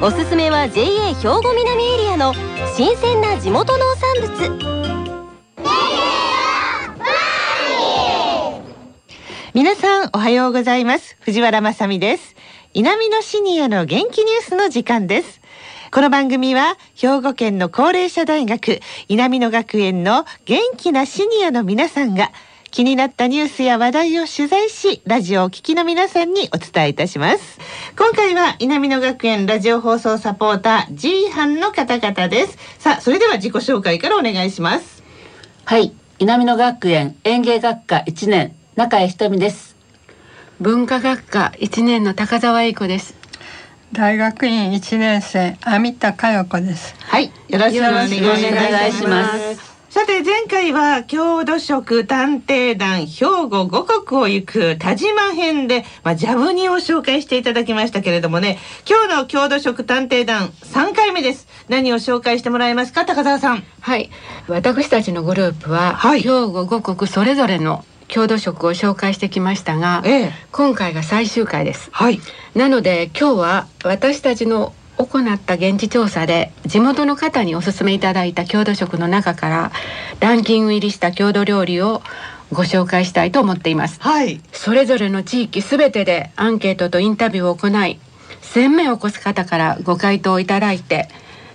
おすすめは JA 兵庫南エリアの新鮮な地元農産物。皆さんおはようございます。藤原まさです。南のシニアの元気ニュースの時間です。この番組は兵庫県の高齢者大学南野学園の元気なシニアの皆さんが気になったニュースや話題を取材しラジオを聴きの皆さんにお伝えいたします。今回は南野学園ラジオ放送サポーター G 班の方々です。さあそれでは自己紹介からお願いします。はい南野学園園芸学科1年中江ひとみです。文化学科1年の高澤英子です。大学院一年生網田佳代子です。はいよろしくお願いしますさて前回は郷土食探偵団兵庫五国を行く田島編で、まあ、ジャブニを紹介していただきましたけれどもね。今日の郷土食探偵団3回目です。何を紹介してもらえますか？高澤さん。はい。私たちのグループは、はい、兵庫五国それぞれの郷土食を紹介してきましたが、ええ、今回が最終回です、はい、なので今日は私たちの行った現地調査で地元の方にお勧めいただいた郷土食の中からランキング入りした郷土料理をご紹介したいと思っています、はい、それぞれの地域すべてでアンケートとインタビューを行い1000名を超す方からご回答をいただいて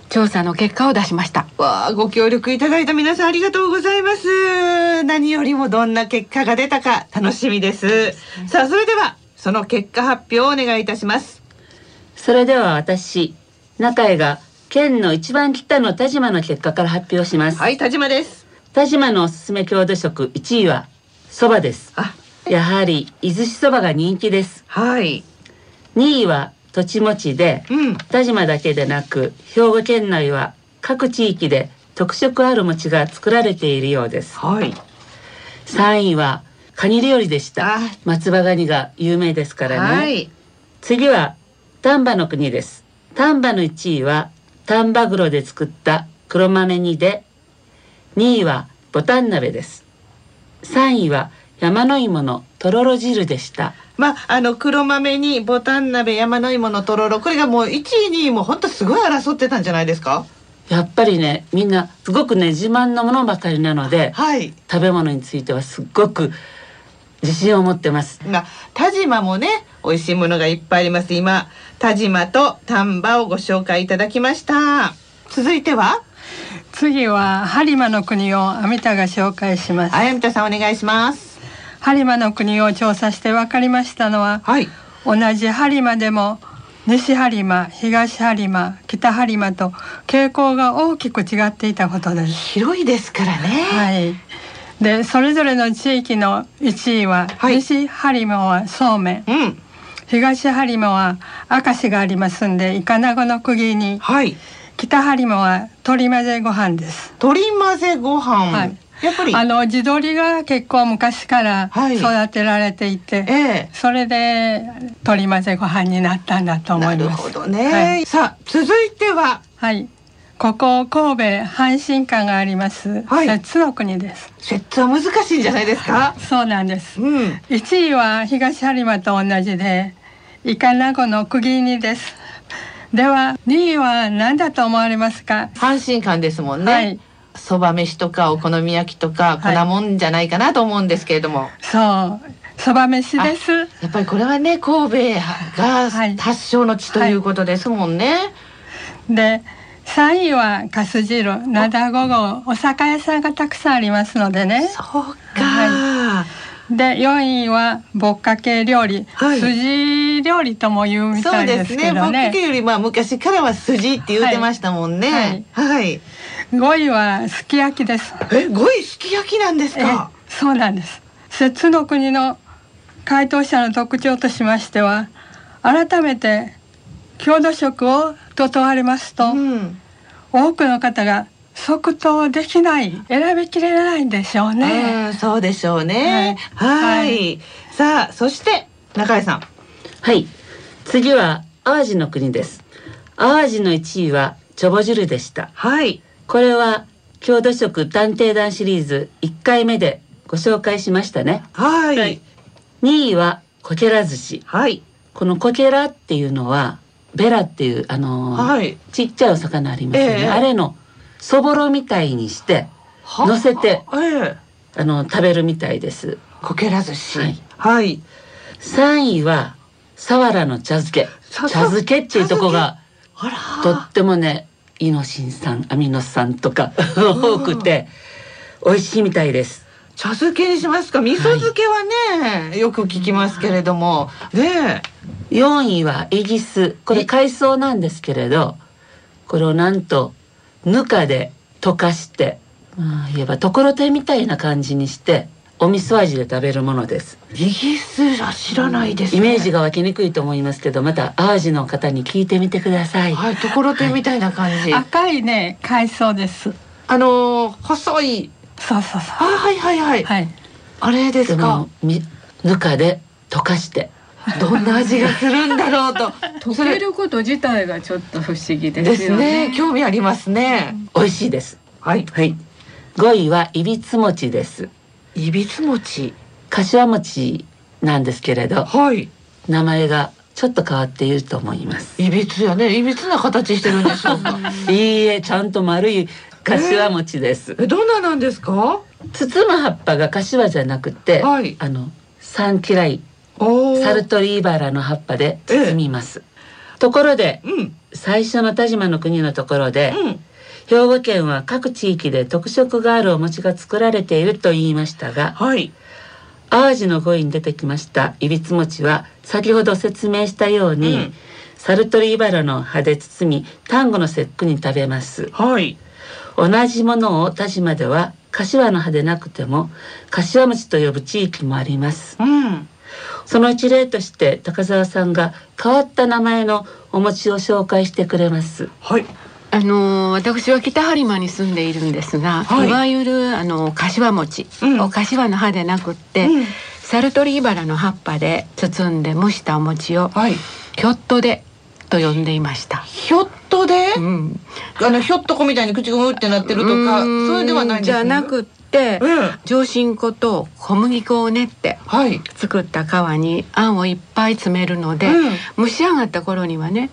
調査の結果を出しました。わあご協力いただいた皆さんありがとうございます。何よりもどんな結果が出たか楽しみです、さあそれではその結果発表をお願いいたしますそれでは私中江が県の一番北の田島の結果から発表します。はい田島です。田島のおすすめ郷土食1位はそばです。あ。やはり伊豆市そばが人気です。はい。2位は土地持ちで、うん、田島だけでなく兵庫県内は各地域で特色ある餅が作られているようです。はい。3位はカニ料理でした。松葉ガニが有名ですからね。はい、次は丹波の国です。丹波の1位は丹波黒で作った黒豆煮で、2位はボタン鍋です。3位は山の芋のとろろ汁でした。まあ、あの黒豆にボタン鍋山の芋のとろろこれがもう1位2位も本当すごい争ってたんじゃないですか？やっぱりねみんなすごくね自慢のものばかりなので、はい、食べ物についてはすっごく自信を持ってます。が田島もね美味しいものがいっぱいあります。今田島と丹波をご紹介いただきました。続いては？次は播磨の国をアミタが紹介します。はい、アミタさんお願いします。播磨の国を調査して分かりましたのは、はい、同じ播磨でも西播磨東播磨北播磨と傾向が大きく違っていたことです。広いですからね。はい。でそれぞれの地域の1位は、はい、西播磨はそうめん、うん、東播磨は明石がありますんでイカナゴの釘に、はい、北播磨は鶏混ぜご飯です。鶏混ぜご飯、はい。やっぱり。あの地鶏が結構昔から育てられていて、はいええ、それで鶏混ぜご飯になったんだと思います。なるほどね。はい、さあ続いては。はい。ここ神戸阪神館があります、はい、摂の国です。摂は難しいんじゃないですか？そうなんです、うん、1位は東播磨と同じでイカナゴの釘煮です。では2位は何だと思われますか？阪神館ですもんね、はい。そば飯とかお好み焼きとか粉もんじゃないかなと思うんですけれども、はい、そう。そば飯です。やっぱりこれはね神戸が発祥の地ということですもんね、はいはい、で3位はかす汁。灘午後お酒屋さんがたくさんありますのでね。そうか、で4位はぼっかけ料理、はい、筋料理とも言うみたいですけどね。そうですね。ぼっかけよりまあ昔からは筋って言ってましたもんね。はい。はい、5位はすき焼きです。え、5位すき焼きなんですか？そうなんです。摂の国の回答者の特徴としましては、改めて郷土食をと問われますと、うん、多くの方が即答できない選びきれないんでしょうね。そうでしょうね。はい。はい、さあそして中井さん。はい。次は淡路の国です。淡路の1位はチョボジュルでした。はい。これは郷土食探偵団シリーズ1回目でご紹介しましたね。はい。はい、2位はこけら寿司。はい。このこけらっていうのはベラっていうあのーはい、ちっちゃいお魚ありますよね。えー、あれのそぼろみたいにして乗せて、えー、あの食べるみたいです。こけら寿司。はい。はい、3位はサワラの茶漬け。茶漬けっていうとこがとってもねイノシン酸アミノ酸とか多くて美味しいみたいです。茶漬けにしますか？味噌漬けはね、はい、よく聞きますけれども。ね4位はイギス。これ海藻なんですけれどこれをなんとぬかで溶かしてまあ言えばところてんみたいな感じにしてお味噌味で食べるものです。イギスは知らないです、ね、イメージが湧きにくいと思いますけどまた淡路の方に聞いてみてください。はいところてんみたいな感じ、はい、赤いね海藻です。あのー、細い。そうそうそう。はいはいはい。はい。あれですか？ぬかで溶かしてどんな味がするんだろうと。溶けること自体がちょっと不思議ですね、ね、興味ありますね、美味しいです。はい。はい。5位はいびつ餅です。いびつ餅。柏餅なんですけれど、はい、名前がちょっと変わっていると思います。いびつやね。いびつな形してるんでしょうかいいえちゃんと丸い柏餅です、えー、どんななんですか？包む葉っぱが柏じゃなくて、はい、あの三嫌いサルトリーバラの葉っぱで包みます、えー、ところで、うん、最初の田島の国のところで、うん。兵庫県は各地域で特色があるお餅が作られていると言いましたが、はい、淡路の語彙に出てきましたいびつ餅は先ほど説明したように、うん、サルトリーバラの葉で包み丹後の節句に食べます、はい、同じものを田島では柏の葉でなくても柏餅と呼ぶ地域もあります、うん、その一例として高澤さんが変わった名前のお餅を紹介してくれます。はい。あの私は北播磨に住んでいるんですが、はい、いわゆるあの柏餅、うん、お柏の葉でなくって、うん、サルトリーバラの葉っぱで包んで蒸したお餅を、はい、ひょっとでと呼んでいました。ひょっとで、うん、あのひょっとこみたいに口がうってなってるとか、それではないんです、ね、じゃなく上新粉と小麦粉を練って作った皮にあんをいっぱい詰めるので、蒸し上がった頃にはね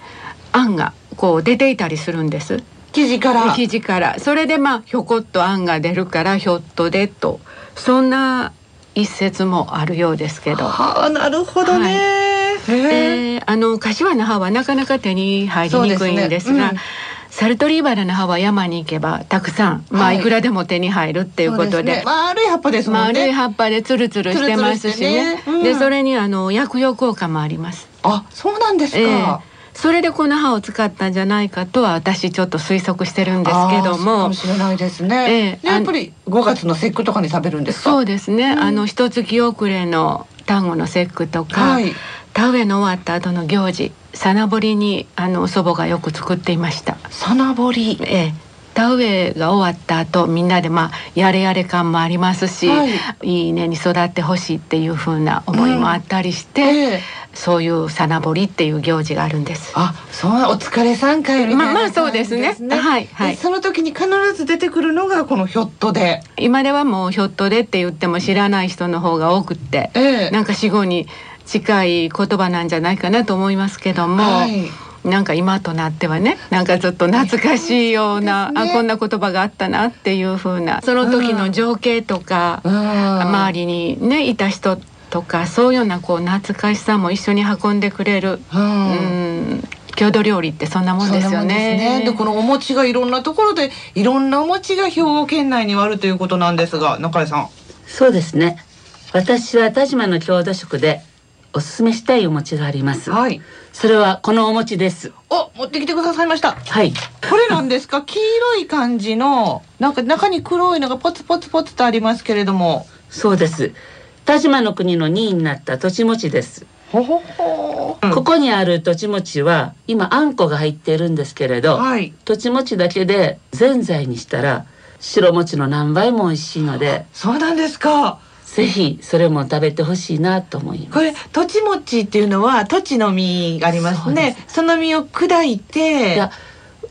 あんがこう出ていたりするんです。生地から。生地から。それでまあひょこっとあんが出るからひょっとでと。そんな一説もあるようですけど。はあなるほどね、はい、えー、あの柏の葉はなかなか手に入りにくいんですが、サルトリーバラの葉は山に行けばたくさん、まあい。くらでも手に入るっていうことで、ね、丸い葉っぱですもんね。丸い葉っぱでツルツルしてますしね、ね。うん、でそれにあの薬用効果もあります。あそうなんですか、えーそれでこの歯を使ったんじゃないかとは私ちょっと推測してるんですけども。かもしれないですね、えー、やっぱり5月の節句とかに食べるんですそうですね、うん、あの一月遅れの端午の節句とか、はい、田植えの終わった後の行事さなぼりにあの祖母がよく作っていましたさなぼり？ええ田植えが終わった後みんなでまあやれやれ感もありますし、はい、いいねに育ってほしいっていう風な思いもあったりして、うんえーそういうさなぼりっていう行事があるんです。あ、そうお疲れ三回まあまあそうですね。はいはい。その時に必ず出てくるのがこのひょっとで。今ではもうひょっとでって言っても知らない人の方が多くって、えー、なんか死後に近い言葉なんじゃないかなと思いますけども。はいなんか今となってはねなんかちょっと懐かしいような、ね、あこんな言葉があったなっていう風なその時の情景とか、周りにねいた人とかそういうようなこう懐かしさも一緒に運んでくれる、うん、郷土料理ってそんなもんですよね。で、ね、このお餅がいろんなところでいろんなお餅が兵庫県内にはあるということなんですが中井さん。そうですね。私は田島の郷土食でおすすめしたいお餅があります。はい。それはこのお餅です。お、持ってきてくださいました。はい。これなんですか？黄色い感じのなんか中に黒いのがポツポツポツとありますけれども。そうです。田島の国の2位になった土地持ちです。ほほほここにあるとちもちは今あんこが入っているんですけれど、はい、とちもちだけでぜんざいにしたら白餅の何倍も美味しいのでそうなんですかぜひそれも食べてほしいなと思います。これとちもちっていうのはとちの実がありますね。その実を砕いていや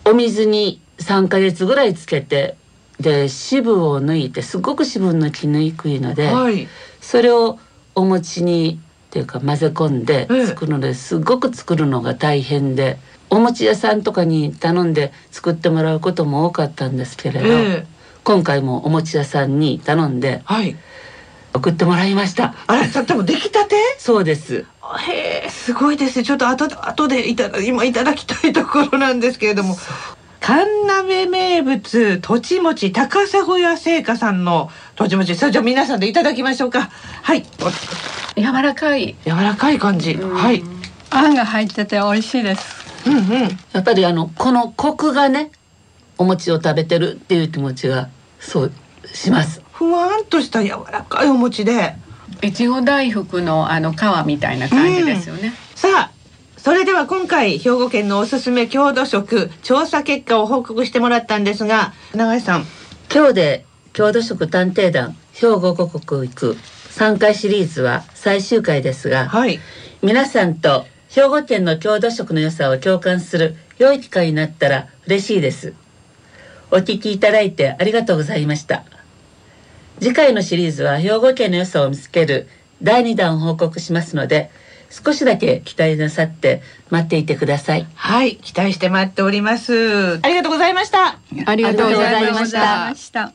お水に3か月ぐらいつけてで渋を抜いてすごく渋抜きにくいので、はい、それをお餅にっていうか混ぜ込んで作るのですごく作るのが大変で、お餅屋さんとかに頼んで作ってもらうことも多かったんですけれど、えー、今回もお餅屋さんに頼んで、はい、送ってもらいました。あれ、でも出来たて？そうです。へえ、すごいですちょっと後で後でいただ今いただきたいところなんですけれども。神鍋名物とちもち高砂屋製菓さんのとちもちそれじゃ皆さんでいただきましょうか。はい。柔らかい。柔らかい感じ。はい。あんが入ってて美味しいです。うんうん。やっぱりあのこのコクがねお餅を食べてるっていう気持ちがそうしますふわんとした柔らかいお餅で。いちご大福のあの皮みたいな感じですよね、うん、さあそれでは今回兵庫県のおすすめ郷土食調査結果を報告してもらったんですが永井さん。今日で郷土食探偵団兵庫五国行く3回シリーズは最終回ですが、はい、皆さんと兵庫県の郷土食の良さを共感する良い機会になったら嬉しいです。お聞きいただいてありがとうございました次回のシリーズは兵庫県の良さを見つける第2弾を報告しますので少しだけ期待なさって待っていてください。はい期待して待っております。ありがとうございました。ありがとうございました。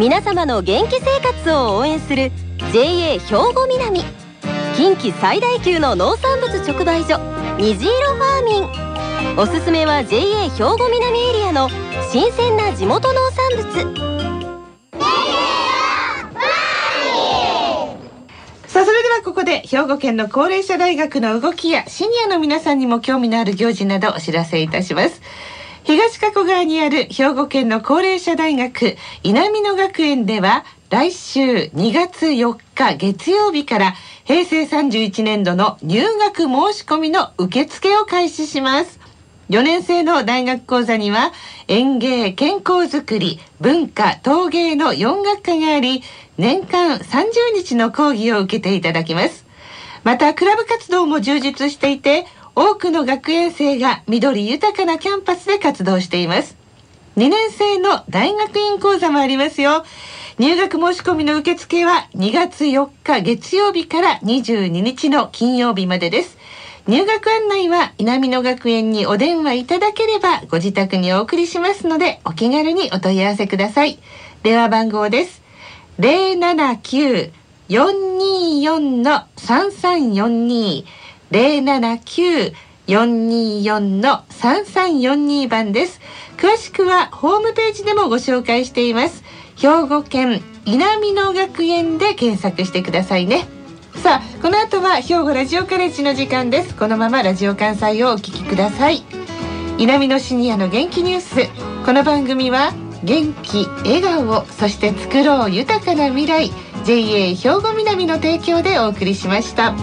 皆様の元気生活を応援する JA 兵庫南。近畿最大級の農産物直売所虹色ファーミン。おすすめは JA 兵庫南エリアの新鮮な地元農産物ここで兵庫県の高齢者大学の動きやシニアの皆さんにも興味のある行事などお知らせいたします。東加古川にある兵庫県の高齢者大学稲美野学園では来週2月4日月曜日から平成31年度の入学申し込みの受付を開始します。4年生の大学講座には園芸、健康づくり、文化、陶芸の4学科があり、年間30日の講義を受けていただきます。また、クラブ活動も充実していて、多くの学園生が緑豊かなキャンパスで活動しています。2年生の大学院講座もありますよ。入学申し込みの受付は2月4日月曜日から22日の金曜日までです。入学案内は稲美野学園にお電話いただければご自宅にお送りしますのでお気軽にお問い合わせください。電話番号です。079-424-3342 079-424-3342番です。詳しくはホームページでもご紹介しています。兵庫県稲美野学園で検索してくださいね。さあ、この後は兵庫ラジオカレッジの時間です。このままラジオ関西をお聞きください。南のシニアの元気ニュース。この番組は元気笑顔そして作ろう豊かな未来 JA 兵庫南の提供でお送りしました。